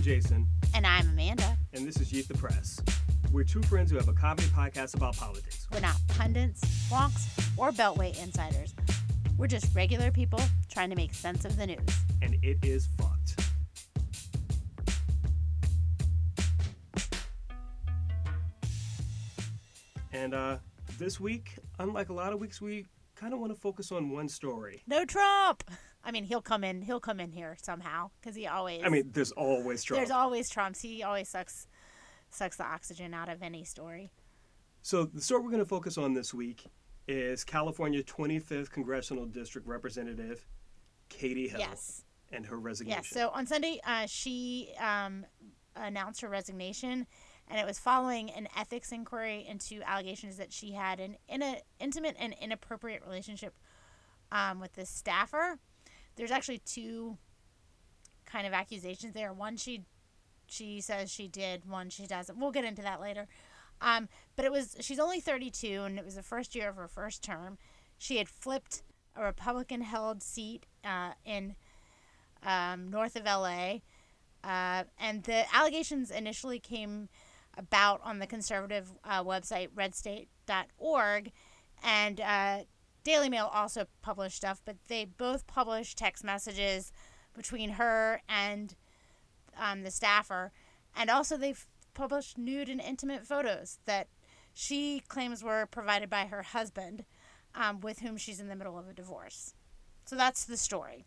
I'm Jason, And I'm Amanda. and this is Yeet the Press. We're two friends who have a comedy podcast about politics. We're not pundits, wonks, or Beltway insiders. We're just regular people trying to make sense of the news. and it is fucked. And uh, this week, unlike a lot of weeks, we kind of want to focus on one story. No Trump. I mean, he'll come in. He'll come in here somehow because he always. I mean, there's always Trump. there's always Trumps. He always sucks, sucks the oxygen out of any story. so the story we're going to focus on this week is California 25th Congressional District Representative Katie Hill Yes. and her resignation. Yes. So on Sunday, uh, she um, announced her resignation, and it was following an ethics inquiry into allegations that she had an in a, intimate and inappropriate relationship um, with this staffer. There's actually two kind of accusations there. One she she says she did, one she doesn't. We'll get into that later. Um, but it was she's only 32, and it was the first year of her first term. She had flipped a Republican-held seat uh, in um, north of LA. Uh, and the allegations initially came about on the conservative uh, website redstate.org. And uh, Daily Mail also published stuff, but they both published text messages between her and um, the staffer. And also, they've published nude and intimate photos that she claims were provided by her husband, um, with whom she's in the middle of a divorce. So that's the story.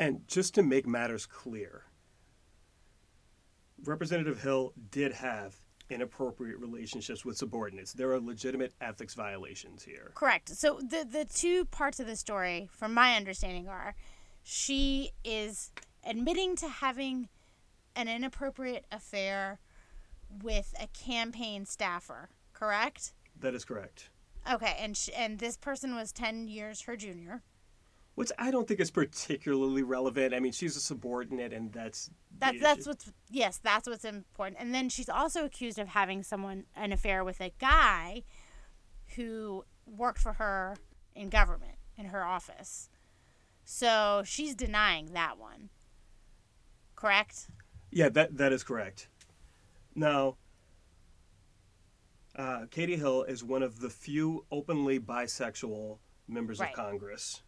And just to make matters clear, Representative Hill did have inappropriate relationships with subordinates. There are legitimate ethics violations here. Correct. So the the two parts of the story, from my understanding, are she is admitting to having an inappropriate affair with a campaign staffer. Correct. That is correct. Okay, and sh- and this person was ten years her junior. Which I don't think is particularly relevant. I mean, she's a subordinate, and that's the That's issue. that's what's yes, that's what's important. And then she's also accused of having someone an affair with a guy who worked for her in government in her office. So she's denying that one. Correct? Yeah, that that is correct. Now, uh, Katie Hill is one of the few openly bisexual members Right. of Congress,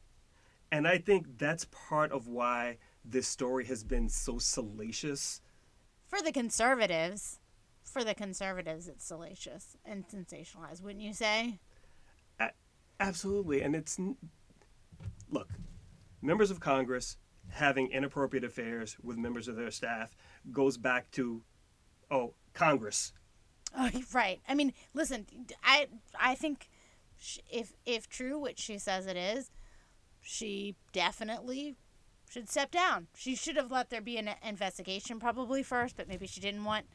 and I think that's part of why this story has been so salacious. For the conservatives, for the conservatives it's salacious and sensationalized, wouldn't you say? Absolutely, and it's n- look, members of Congress having inappropriate affairs with members of their staff goes back to, oh, Congress. Oh, right. I mean, listen, I I think if if true, which she says it is, she definitely should step down. She should have let there be an investigation probably first, but maybe she didn't want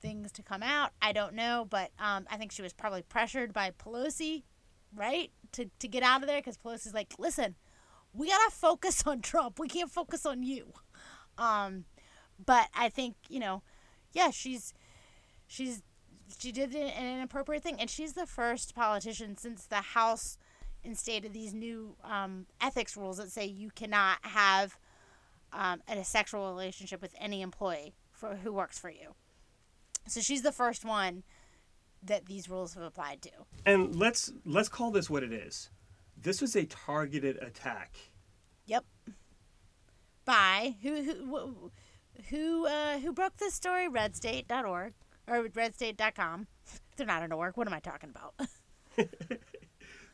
things to come out. I don't know, but um, I think she was probably pressured by Pelosi, right, to to get out of there because Pelosi's like, listen, we gotta focus on Trump. We can't focus on you. Um, but I think you know, yeah, she's she's she did an inappropriate thing, and she's the first politician since the House instated these new um, ethics rules that say you cannot have um, a sexual relationship with any employee for who works for you. So she's the first one that these rules have applied to. And let's let's call this what it is. This was a targeted attack. Yep. By who who wh- who uh, who broke this story? Redstate.org or redstate.com. They're not an org. What am I talking about?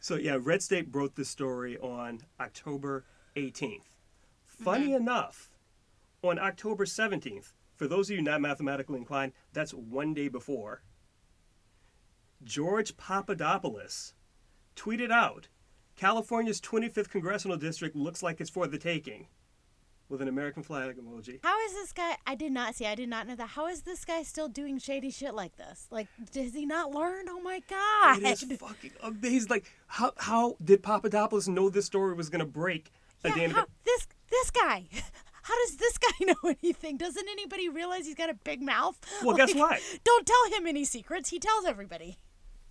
So yeah, Red State broke this story on October 18th. Mm-hmm. Funny enough, on October 17th, for those of you not mathematically inclined, that's one day before. George Papadopoulos tweeted out, "California's 25th congressional district looks like it's for the taking," with an American flag emoji. How is this guy? I did not see. I did not know that. How is this guy still doing shady shit like this? Like, does he not learn? Oh my god! It is fucking amazing. Like, how how did Papadopoulos know this story was gonna break yeah, end how, this this guy. How does this guy know anything? Doesn't anybody realize he's got a big mouth? Well, guess what? Don't tell him any secrets. He tells everybody.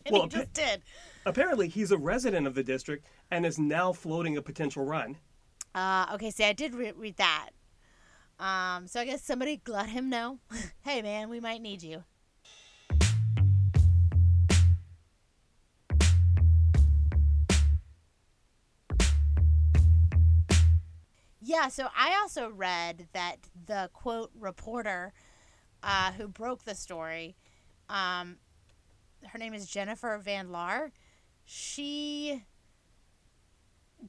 And Well, he just did. Apparently, he's a resident of the district and is now floating a potential run. Uh, okay, see, I did re- read that. Um, so I guess somebody let him know, hey man, we might need you. Yeah, so I also read that the quote reporter uh, who broke the story, um, her name is Jennifer Van Laar. She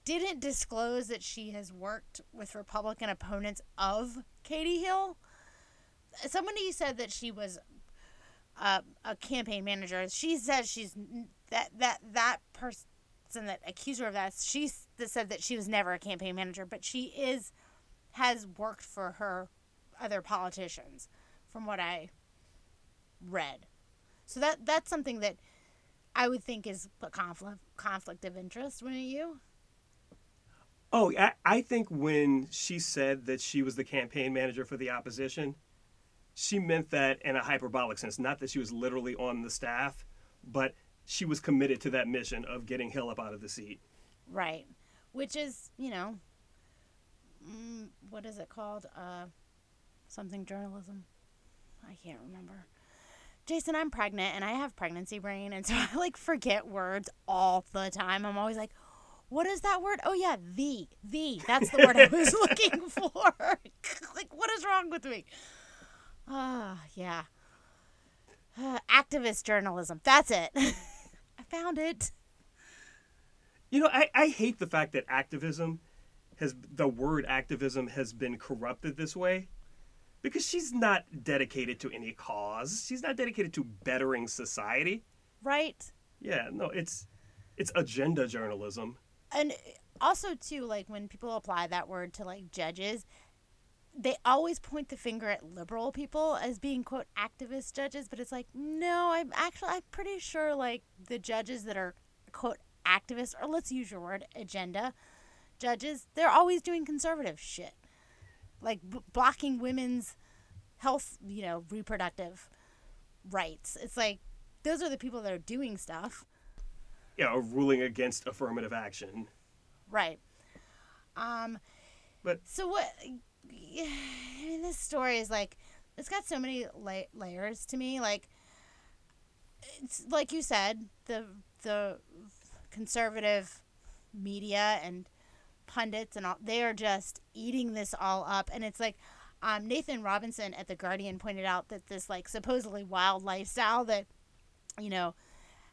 didn't disclose that she has worked with Republican opponents of Katie Hill. Somebody said that she was a, a campaign manager. She says she's that that that person that accused her of that. She said that she was never a campaign manager, but she is has worked for her other politicians, from what I read. So that that's something that I would think is a conflict conflict of interest, wouldn't you? Oh, I, I think when she said that she was the campaign manager for the opposition, she meant that in a hyperbolic sense. Not that she was literally on the staff, but she was committed to that mission of getting Hill up out of the seat. Right. Which is, you know, mm, what is it called? Uh, something journalism. I can't remember. Jason, I'm pregnant and I have pregnancy brain, and so I like forget words all the time. I'm always like, what is that word? Oh yeah, the the. That's the word I was looking for. like, what is wrong with me? Ah, uh, yeah. Uh, activist journalism. That's it. I found it. You know, I, I hate the fact that activism has the word activism has been corrupted this way because she's not dedicated to any cause. She's not dedicated to bettering society. Right. Yeah, no, it's it's agenda journalism and also too like when people apply that word to like judges they always point the finger at liberal people as being quote activist judges but it's like no i'm actually i'm pretty sure like the judges that are quote activists or let's use your word agenda judges they're always doing conservative shit. Like b- blocking women's health you know reproductive rights. It's like those are the people that are doing stuff you know, ruling against affirmative action. Right. Um, but so what? I mean, this story is like it's got so many la- layers to me. Like it's like you said, the the conservative media and pundits and all they are just eating this all up, and it's like. Um, Nathan Robinson at the Guardian pointed out that this like supposedly wild lifestyle that you know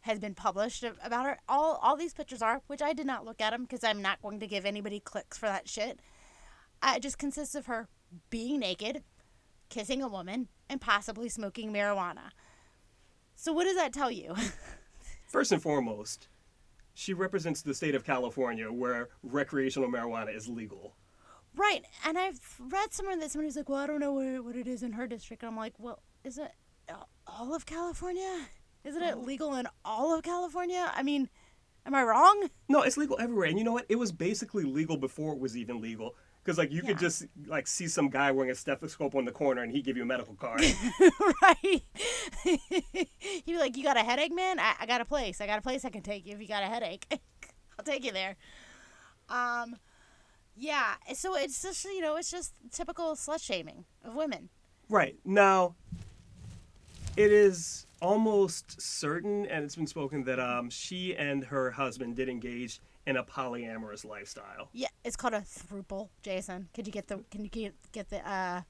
has been published about her. All all these pictures are, which I did not look at them because I'm not going to give anybody clicks for that shit. Uh, it just consists of her being naked, kissing a woman, and possibly smoking marijuana. So what does that tell you? First and foremost, she represents the state of California where recreational marijuana is legal. Right, and I've read somewhere that somebody's like, "Well, I don't know what, what it is in her district." And I'm like, "Well, is it all of California?" Isn't it legal in all of California? I mean, am I wrong? No, it's legal everywhere. And you know what? It was basically legal before it was even legal. Because like you yeah. could just like see some guy wearing a stethoscope on the corner and he give you a medical card. right. He'd be like, "You got a headache, man? I, I got a place. I got a place I can take you if you got a headache. I'll take you there." Um, yeah. So it's just you know it's just typical slut shaming of women. Right now, it is almost certain, and it's been spoken that um, she and her husband did engage in a polyamorous lifestyle. Yeah, it's called a throuple. Jason, could you get the can you get get the uh,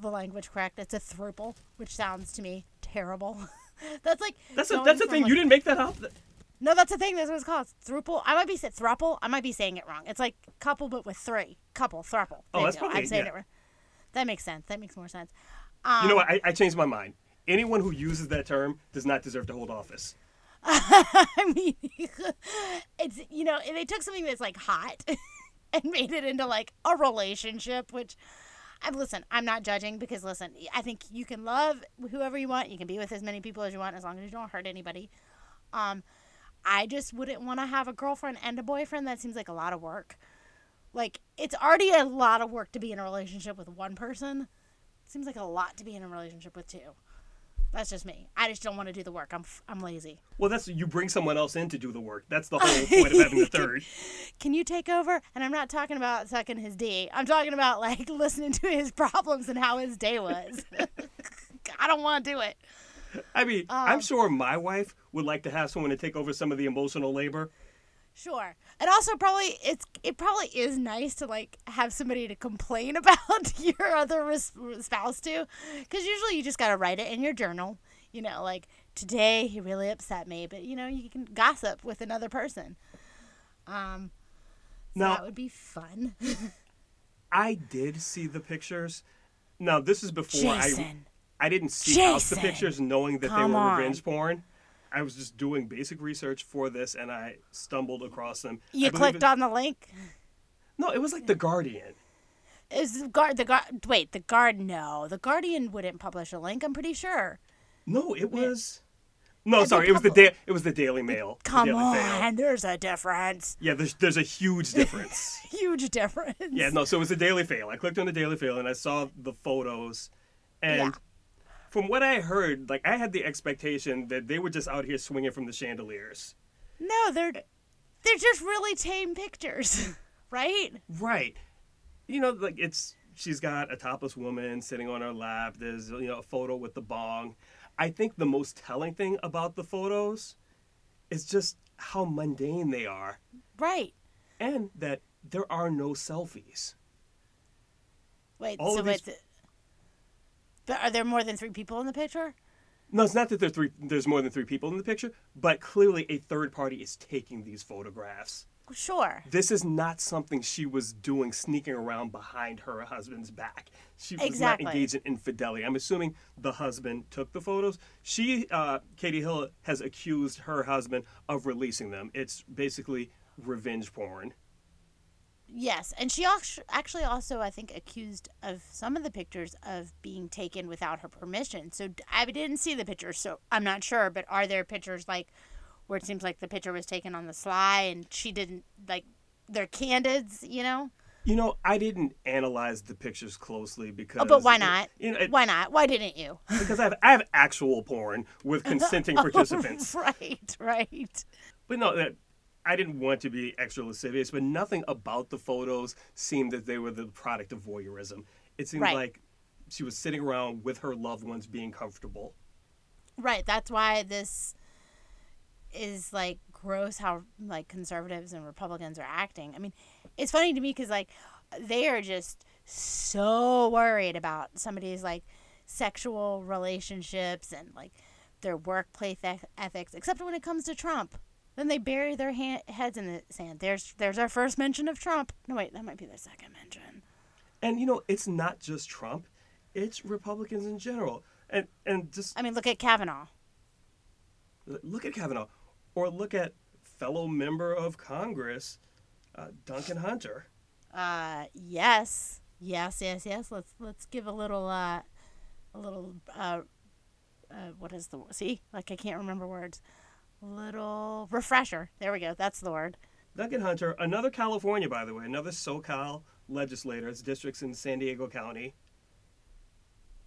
the language correct? It's a throuple, which sounds to me terrible. that's like that's a that's a thing. Like, you didn't make that up. No, that's a thing. That's what it's called. Throuple. I might be saying thruple. I might be saying it wrong. It's like couple, but with three. Couple, thruple. Oh, that's probably, I'm saying yeah. it. That makes sense. That makes more sense. Um, you know what? I, I changed my mind anyone who uses that term does not deserve to hold office. I mean, it's you know they took something that's like hot and made it into like a relationship, which. I listen. I'm not judging because listen. I think you can love whoever you want. You can be with as many people as you want as long as you don't hurt anybody. Um, I just wouldn't want to have a girlfriend and a boyfriend. That seems like a lot of work. Like it's already a lot of work to be in a relationship with one person. It seems like a lot to be in a relationship with two. That's just me. I just don't want to do the work. I'm I'm lazy. Well, that's you bring someone else in to do the work. That's the whole point of having a third. Can you take over? And I'm not talking about sucking his D. I'm talking about like listening to his problems and how his day was. I don't want to do it. I mean, I'm Um, sure my wife would like to have someone to take over some of the emotional labor. Sure. And also probably it's it probably is nice to like have somebody to complain about your other res- spouse to cuz usually you just got to write it in your journal. You know, like today he really upset me, but you know, you can gossip with another person. Um so Now- that would be fun. I did see the pictures. Now, this is before I Jason. I didn't seek out the pictures knowing that they were on. revenge porn. I was just doing basic research for this and I stumbled across them. You clicked it- on the link? No, it was like The Guardian. Is the guard the guard wait, the guard no. The Guardian wouldn't publish a link, I'm pretty sure. No, it was No, And sorry, it was the publi- da- it was the Daily Mail. Come Daily Mail. on, there's a difference. Yeah, there's there's a huge difference. Huge difference. yeah, no, so it was the Daily Fail. I clicked on the Daily Fail and I saw the photos and Yeah. From what I heard, like I had the expectation that they were just out here swinging from the chandeliers. No, they're they're just really tame pictures, right? Right. You know, like it's she's got a topless woman sitting on her lap. There's you know a photo with the bong. I think the most telling thing about the photos is just how mundane they are Right. and that there are no selfies. Wait, All so these- wait, but are there more than three people in the picture? No, it's not that there three there's more than 3 people in the picture, but clearly a third party is taking these photographs. Sure. This is not something she was doing sneaking around behind her husband's back. She was Exactly. not engaged in infidelity. I'm assuming the husband took the photos. She, uh, Katie Hill, has accused her husband of releasing them. It's basically revenge porn. Yes, and she actu- actually also, I think, accused of some of the pictures of being taken without her permission. So I didn't see the pictures, so I'm not sure. But are there pictures like where it seems like the picture was taken on the sly and she didn't like they're candids, you know? You know, I didn't analyze the pictures closely because. Oh, but why not? You know, it- Why not? Why didn't you? because I have, I have actual porn with consenting oh, participants. right, right. But no, that I didn't want to be extra lascivious, but nothing about the photos seemed that they were the product of voyeurism. It seemed Right. like she was sitting around with her loved ones being comfortable. Right. That's why this is like gross how like conservatives and Republicans are acting. I mean, it's funny to me because like they are just so worried about somebody's like sexual relationships and like their workplace ethics, except when it comes to Trump. Then they bury their ha- heads in the sand. There's there's our first mention of Trump. No wait, that might be the second mention. And you know, it's not just Trump; it's Republicans in general. And and just I mean, look at Kavanaugh. look at Kavanaugh, or look at fellow member of Congress, uh, Duncan Hunter. Uh, yes, yes, yes, yes. Let's let's give a little uh, a little uh, uh, what is the see? Like I can't remember words. Little refresher. There we go. That's the word. Duncan Hunter, another California, by the way, another SoCal legislator. It's districts in San Diego County.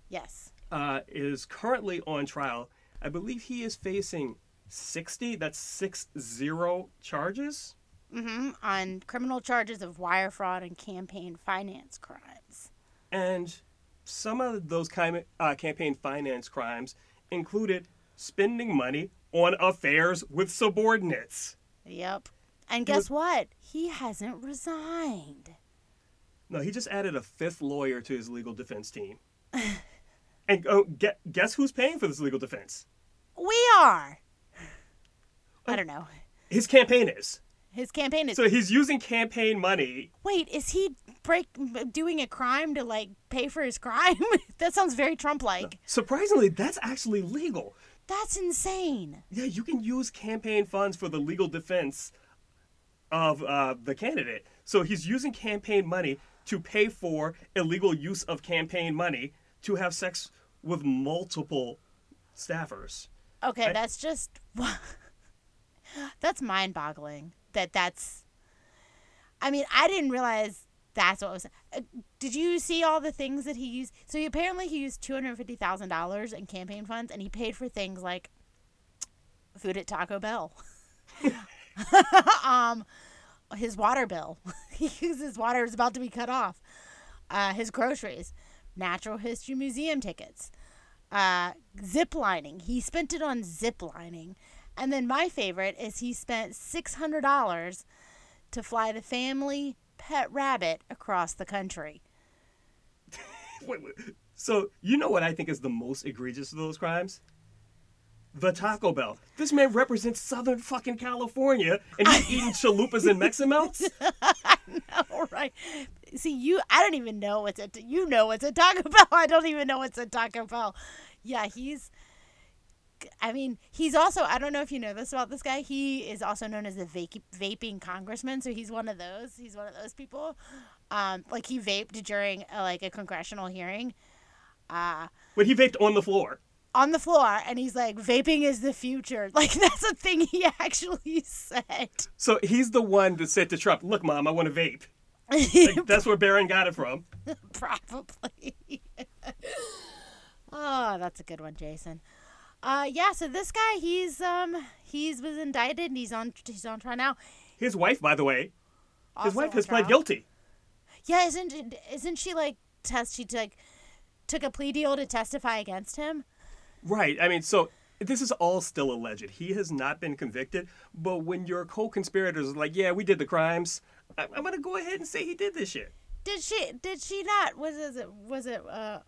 Yes. uh, is currently on trial. I believe he is facing 60, that's six zero charges. Mm-hmm. On criminal charges of wire fraud and campaign finance crimes. And some of those uh, campaign finance crimes included spending money on affairs with subordinates. Yep. And He was- guess what? He hasn't resigned. No, he just added a fifth lawyer to his legal defense team. and oh, gue- guess who's paying for this legal defense? We are. I don't know. His campaign is. His campaign is. So he's using campaign money. Wait, is he break doing a crime to like pay for his crime? that sounds very Trump-like. Surprisingly, that's actually legal. That's insane. Yeah, you can use campaign funds for the legal defense of uh, the candidate. So he's using campaign money to pay for illegal use of campaign money to have sex with multiple staffers. Okay, I- that's just that's mind-boggling. That that's. I mean, I didn't realize that's what was. uh, did you see all the things that he used? So he, apparently he used two hundred fifty thousand dollars in campaign funds, and he paid for things like food at Taco Bell. um, his water bill. he his water is about to be cut off. Uh, his groceries, natural history museum tickets, uh, zip lining. He spent it on zip lining. And then my favorite is he spent $600 to fly the family pet rabbit across the country. wait, wait. So, you know what I think is the most egregious of those crimes? The Taco Bell. This man represents Southern fucking California, and he's eating chalupas and Meximelts. I know, right? See, you, I don't even know what's a, you know what's a Taco Bell. I don't even know what's a Taco Bell. Yeah, he's, I mean, he's also, I don't know if you know this about this guy. He is also known as the vape, vaping congressman. So he's one of those. He's one of those people. Um, like he vaped during a, like a congressional hearing. Uh, but he vaped on the floor. On the floor, and he's like, "Vaping is the future." Like that's a thing he actually said. So he's the one that said to Trump, "Look, mom, I want to vape." like, that's where Barron got it from. Probably. oh, that's a good one, Jason. Uh, yeah. So this guy, he's um, he's was indicted and he's on he's on trial now. His wife, by the way, his wife has trial. pled guilty. Yeah, isn't isn't she like test? She took took a plea deal to testify against him. Right. I mean, so this is all still alleged. He has not been convicted. But when your co-conspirators are like, "Yeah, we did the crimes," I- I'm gonna go ahead and say he did this shit. Did she? Did she not? Was it? Was it? Uh,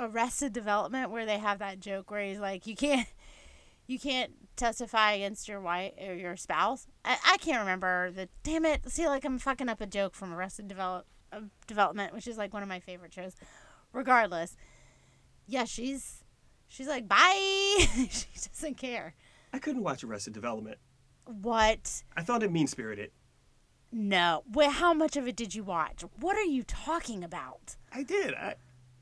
Arrested Development where they have that joke where he's like, "You can't, you can't testify against your wife or your spouse." I, I can't remember the. Damn it! See, like I'm fucking up a joke from Arrested Develop uh, Development, which is like one of my favorite shows. Regardless, yeah, she's she's like, "Bye." she doesn't care. I couldn't watch Arrested Development. What? I thought it mean spirited. No. Wait, how much of it did you watch? What are you talking about? I did. I,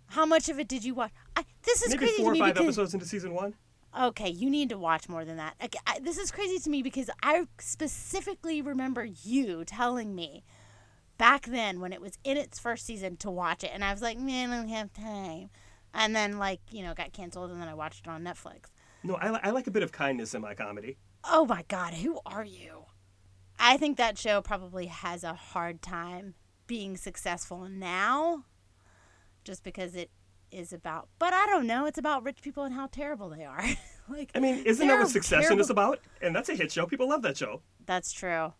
How much of it did you watch? I, this is maybe crazy four or to me five because episodes into season one. okay, you need to watch more than that. Okay, I, this is crazy to me because I specifically remember you telling me back then when it was in its first season to watch it, and I was like, man, I don't have time. And then like you know got canceled, and then I watched it on Netflix. No, I, li- I like a bit of kindness in my comedy. Oh my God, who are you? I think that show probably has a hard time being successful now just because it is about, but I don't know, it's about rich people and how terrible they are. like, I mean, isn't that what Succession terrible- is about? And that's a hit show. People love that show. That's true.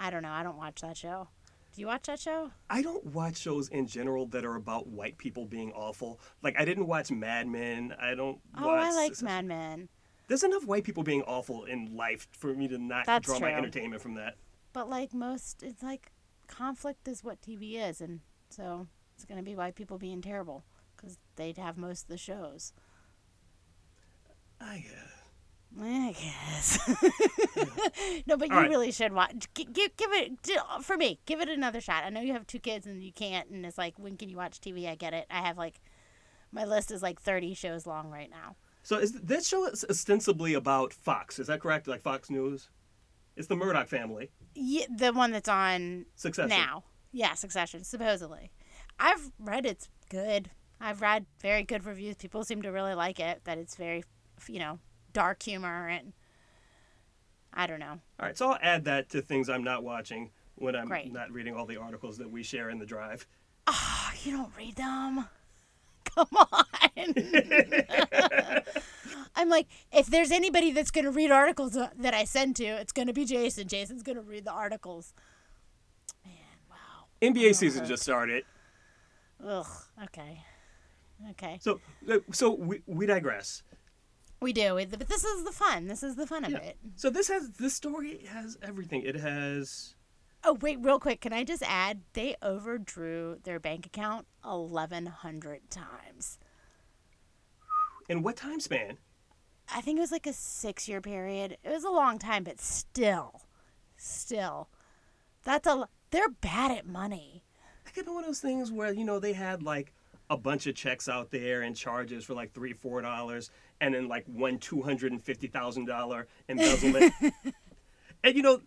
I don't know. I don't watch that show. Do you watch that show? I don't watch shows in general that are about white people being awful. Like I didn't watch Mad Men. I don't. Oh, watch I like Succession. Mad Men. There's enough white people being awful in life for me to not That's draw my entertainment from that. But like most, it's like conflict is what TV is. And so it's going to be white people being terrible because they'd have most of the shows. I guess. I guess. no, but you All right. really should watch. Give, give it for me. Give it another shot. I know you have two kids and you can't, and it's like when can you watch TV? I get it. I have like my list is like thirty shows long right now. So is that show is ostensibly about Fox? Is that correct? Like Fox News? It's the Murdoch family. Yeah, the one that's on Succession. now. Yeah, Succession. Supposedly, I've read it's good. I've read very good reviews. People seem to really like it. That it's very, you know, dark humor and I don't know. All right, so I'll add that to things I'm not watching when I'm Great. not reading all the articles that we share in the drive. Oh, you don't read them. Come on. I'm like, if there's anybody that's going to read articles uh, that I send to, it's going to be Jason. Jason's going to read the articles. Man, wow. NBA season just started. Ugh. Okay. Okay. So so we, we digress. We do. But this is the fun. This is the fun of Yeah. it. So this has this story has everything. It has Oh, wait, real quick. Can I just add? They overdrew their bank account 1,100 times. in what time span? I think it was like a six year period. It was a long time, but still, still, that's a. They're bad at money. That could be one of those things where you know they had like a bunch of checks out there and charges for like three four dollars, and then like one two hundred and fifty thousand dollar embezzlement. and you know,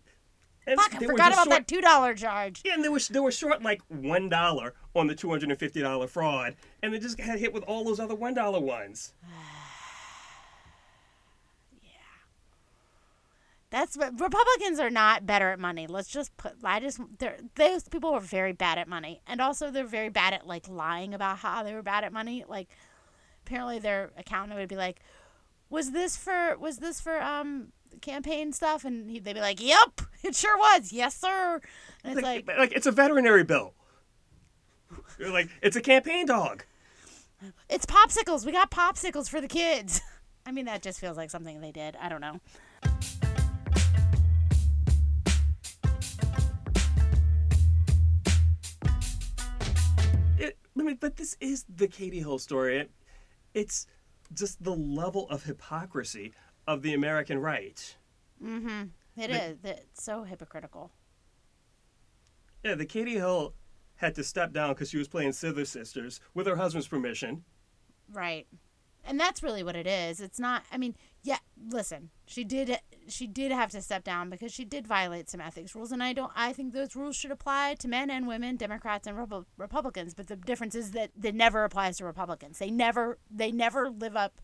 And Fuck, I forgot about short- that two dollar charge. Yeah, and they were they were short like one dollar on the two hundred and fifty dollar fraud, and they just got hit with all those other one dollar ones. That's what Republicans are not better at money. Let's just put. I just those people are very bad at money, and also they're very bad at like lying about how they were bad at money. Like apparently their accountant would be like, "Was this for was this for um campaign stuff?" And he, they'd be like, "Yep, it sure was. Yes, sir." And it's Like, like, like it's a veterinary bill. You're like it's a campaign dog. it's popsicles. We got popsicles for the kids. I mean, that just feels like something they did. I don't know. Mean, but this is the Katie Hill story. It, it's just the level of hypocrisy of the American right. Mm-hmm. It The- is. It's so hypocritical. Yeah, the Katie Hill had to step down because she was playing Scissor Sisters with her husband's permission. Right. And that's really what it is. It's not I mean, yeah, listen. She did she did have to step down because she did violate some ethics rules and I don't I think those rules should apply to men and women, Democrats and Repu- Republicans, but the difference is that that never applies to Republicans. They never they never live up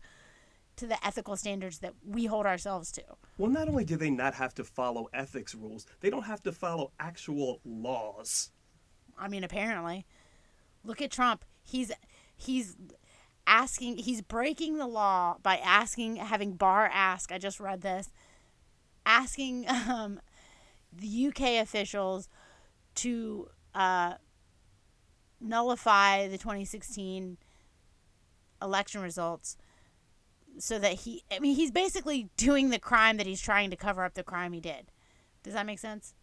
to the ethical standards that we hold ourselves to. Well, not only do they not have to follow ethics rules, they don't have to follow actual laws. I mean, apparently. Look at Trump. He's he's asking he's breaking the law by asking having Barr ask, I just read this, asking um, the UK officials to uh, nullify the 2016 election results so that he I mean he's basically doing the crime that he's trying to cover up the crime he did. Does that make sense?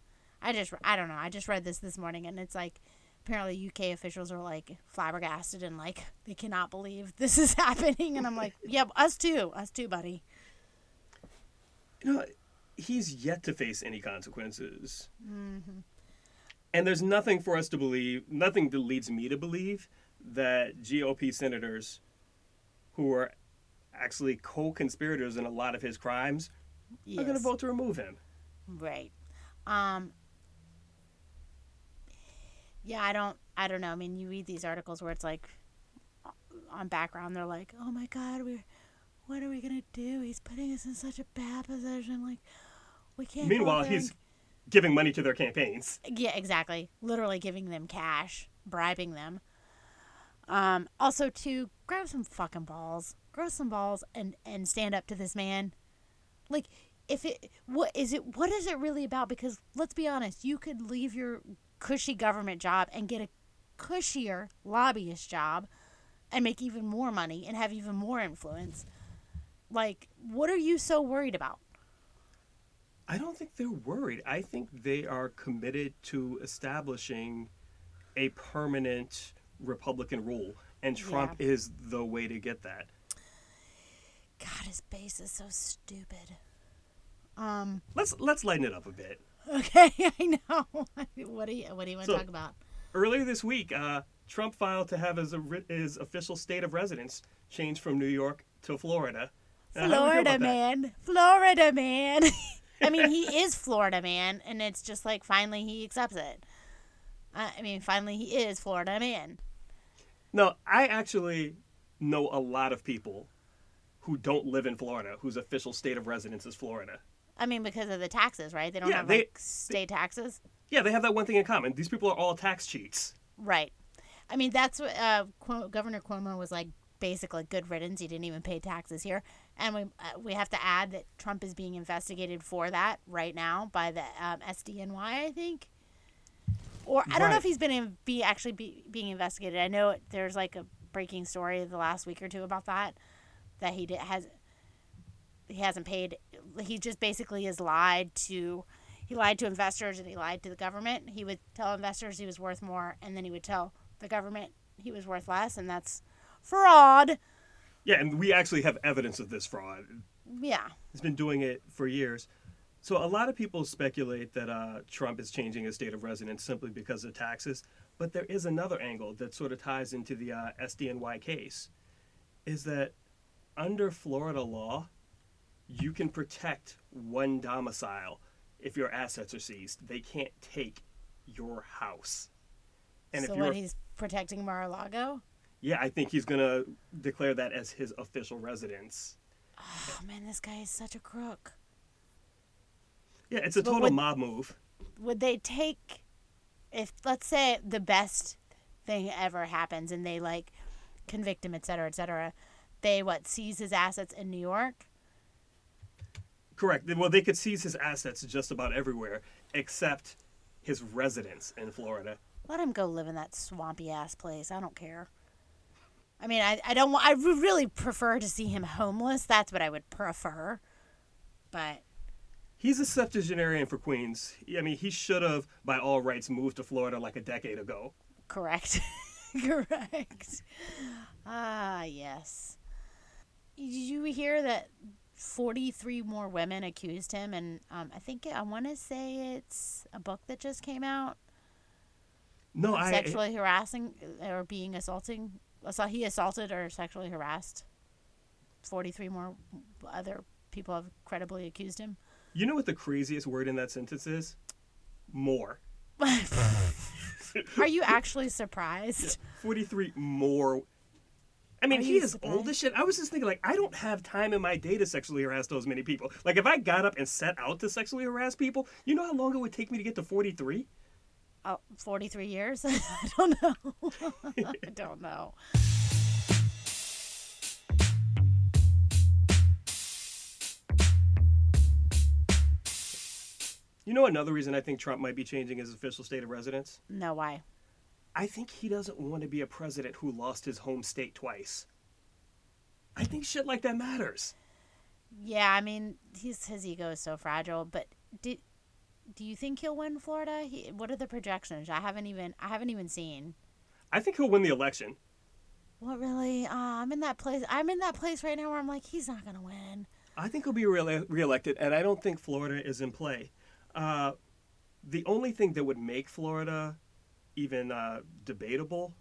I just I don't know. I just read this this morning and it's like apparently UK officials are like flabbergasted and like they cannot believe this is happening and I'm like, "Yeah, us too. Us too, buddy." You know, he's yet to face any consequences. And there's nothing for us to believe, nothing that leads me to believe that GOP senators who are actually co conspirators in a lot of his crimes are going to vote to remove him. Right. Um Yeah, I don't I don't know. I mean, you read these articles where it's like on background they're like, "Oh my god, we what are we going to do? He's putting us in such a bad position like we can't Meanwhile, he's and giving money to their campaigns. Yeah, exactly. Literally giving them cash, bribing them. Um, also to grab some fucking balls, grow some balls, and and stand up to this man. Like, if it what is it? What is it really about? Because let's be honest, you could leave your cushy government job and get a cushier lobbyist job, and make even more money and have even more influence. Like, what are you so worried about? I don't think they're worried. I think they are committed to establishing a permanent Republican rule, and Trump is the way to get that. God, his base is so stupid. Um. Let's let's lighten it up a bit. Okay, I know. what do you What do you want to talk about? Earlier this week, uh, Trump filed to have his his official state of residence changed from New York to Florida. How do we feel Florida man, Florida man. I mean, he is Florida man, and it's just like finally he accepts it. I I mean, finally he is Florida man. No, I actually know a lot of people who don't live in Florida whose official state of residence is Florida. I mean, because of the taxes, right? They don't Yeah, have they- like state taxes, Yeah, they have that one thing in common. These people are all tax cheats. right? I mean, that's what uh, Cuomo, Governor Cuomo was like. Basically, good riddance. He didn't even pay taxes here, and we uh, we have to add that Trump is being investigated for that right now by the um, SDNY, I think. Or I don't know if he's been in, be actually be, being investigated. I know there's like a breaking story the last week or two about that that he did, has he hasn't paid. He just basically has lied to he lied to investors and he lied to the government. He would tell investors he was worth more, and then he would tell the government he was worth less, and that's fraud. Yeah, and we actually have evidence of this fraud. Yeah, He's been doing it for years. So a lot of people speculate that uh, Trump is changing his state of residence simply because of taxes. But there is another angle that sort of ties into the uh, SDNY case, is that under Florida law, you can protect one domicile if your assets are seized. They can't take your house. And so if you're what he's protecting Mar-a-Lago? yeah, I think he's gonna declare that as his official residence. Oh man, this guy is such a crook. Yeah, it's a But total would- mob move. Would they take if let's say the best thing ever happens and they like convict him, et cetera, et cetera, they what, seize his assets in New York? Correct. Well, they could seize his assets just about everywhere except his residence in Florida. Let him go live in that swampy ass place. I don't care. I mean, I, I don't want. I really prefer to see him homeless. That's what I would prefer. But He's a septuagenarian for Queens. I mean, he should have, by all rights, moved to Florida like a decade ago. correct, correct. Ah, yes. Did you hear that forty-three more women accused him? And um, I think I want to say it's a book that just came out. No, I. sexually harassing or being assaulting. So he assaulted or sexually harassed. Forty-three more other people have credibly accused him. You know what the craziest word in that sentence is? More. Are you actually surprised? 43 more. I mean, Are he is old as shit. I was just thinking, like, I don't have time in my day to sexually harass those many people. Like, if I got up and set out to sexually harass people, you know how long it would take me to get to 43? Oh, 43 years? I don't know. I don't know. You know another reason I think Trump might be changing his official state of residence? No, why? I think he doesn't want to be a president who lost his home state twice. I think shit like that matters. Yeah, I mean, he's his ego is so fragile. But did do you think he'll win Florida? He, what are the projections? I haven't even I haven't even seen. I think he'll win the election. What really? Uh, I'm in that place. I'm in that place right now where I'm like, he's not gonna win. I think he'll be re- reelected, and I don't think Florida is in play. Uh, the only thing that would make Florida even uh, debatable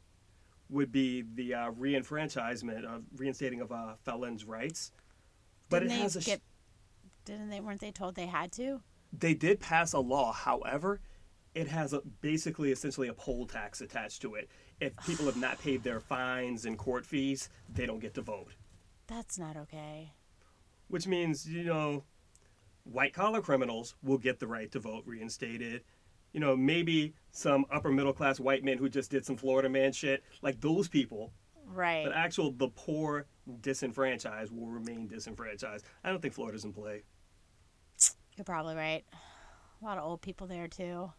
would be the uh, reenfranchisement of reinstating of uh, felons' rights. But Didn't it has a. sh- get? Didn't they? Weren't they told they had to? they did pass a law, however, it has a, basically essentially a poll tax attached to it. If people have not paid their fines and court fees, they don't get to vote. That's not okay. which means you know white collar criminals will get the right to vote reinstated you know maybe some upper middle class white men who just did some florida man shit like those people Right. but actual the poor disenfranchised will remain disenfranchised i don't think florida's in play You're probably right. A lot of old people there too.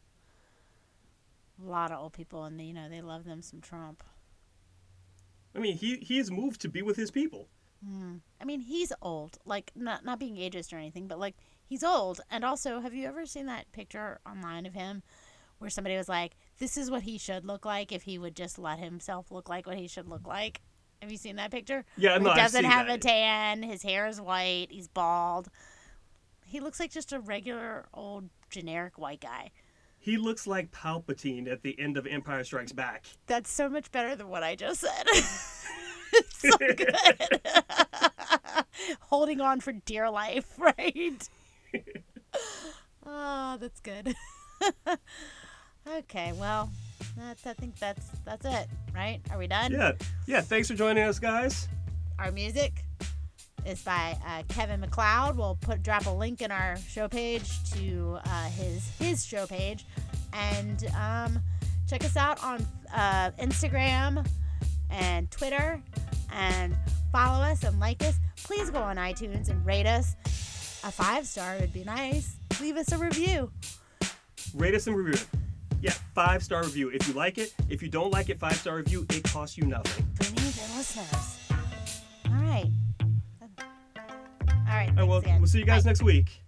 A lot of old people, and you know they love them some Trump. i mean he he has moved to be with his people hmm. I mean, he's old. Like not not being ageist or anything, but like he's old. And also, have you ever seen that picture online of him where somebody was like, "This is what he should look like if he would just let himself look like what he should look like." Have you seen that picture? Yeah, no, he doesn't have that. a tan. His hair is white. He's bald. He looks like just a regular old generic white guy. he looks like palpatine at the end of empire strikes back That's so much better than what I just said. it's so good. Holding on for dear life, right? Oh, that's good. okay, well, that's I think that's that's it, right? Are we done? yeah yeah thanks for joining us guys Our music is by uh, Kevin MacLeod. We'll put drop a link in our show page to uh, his his show page, and um, check us out on uh, Instagram and Twitter, and follow us and like us. Please go on iTunes and rate us. A five star would be nice. Leave us a review. rate us and review it yeah five star review if you like it if you don't like it five star review it costs you nothing We need the listeners. All right. All right. All right, well, again. we'll see you guys Bye. next week.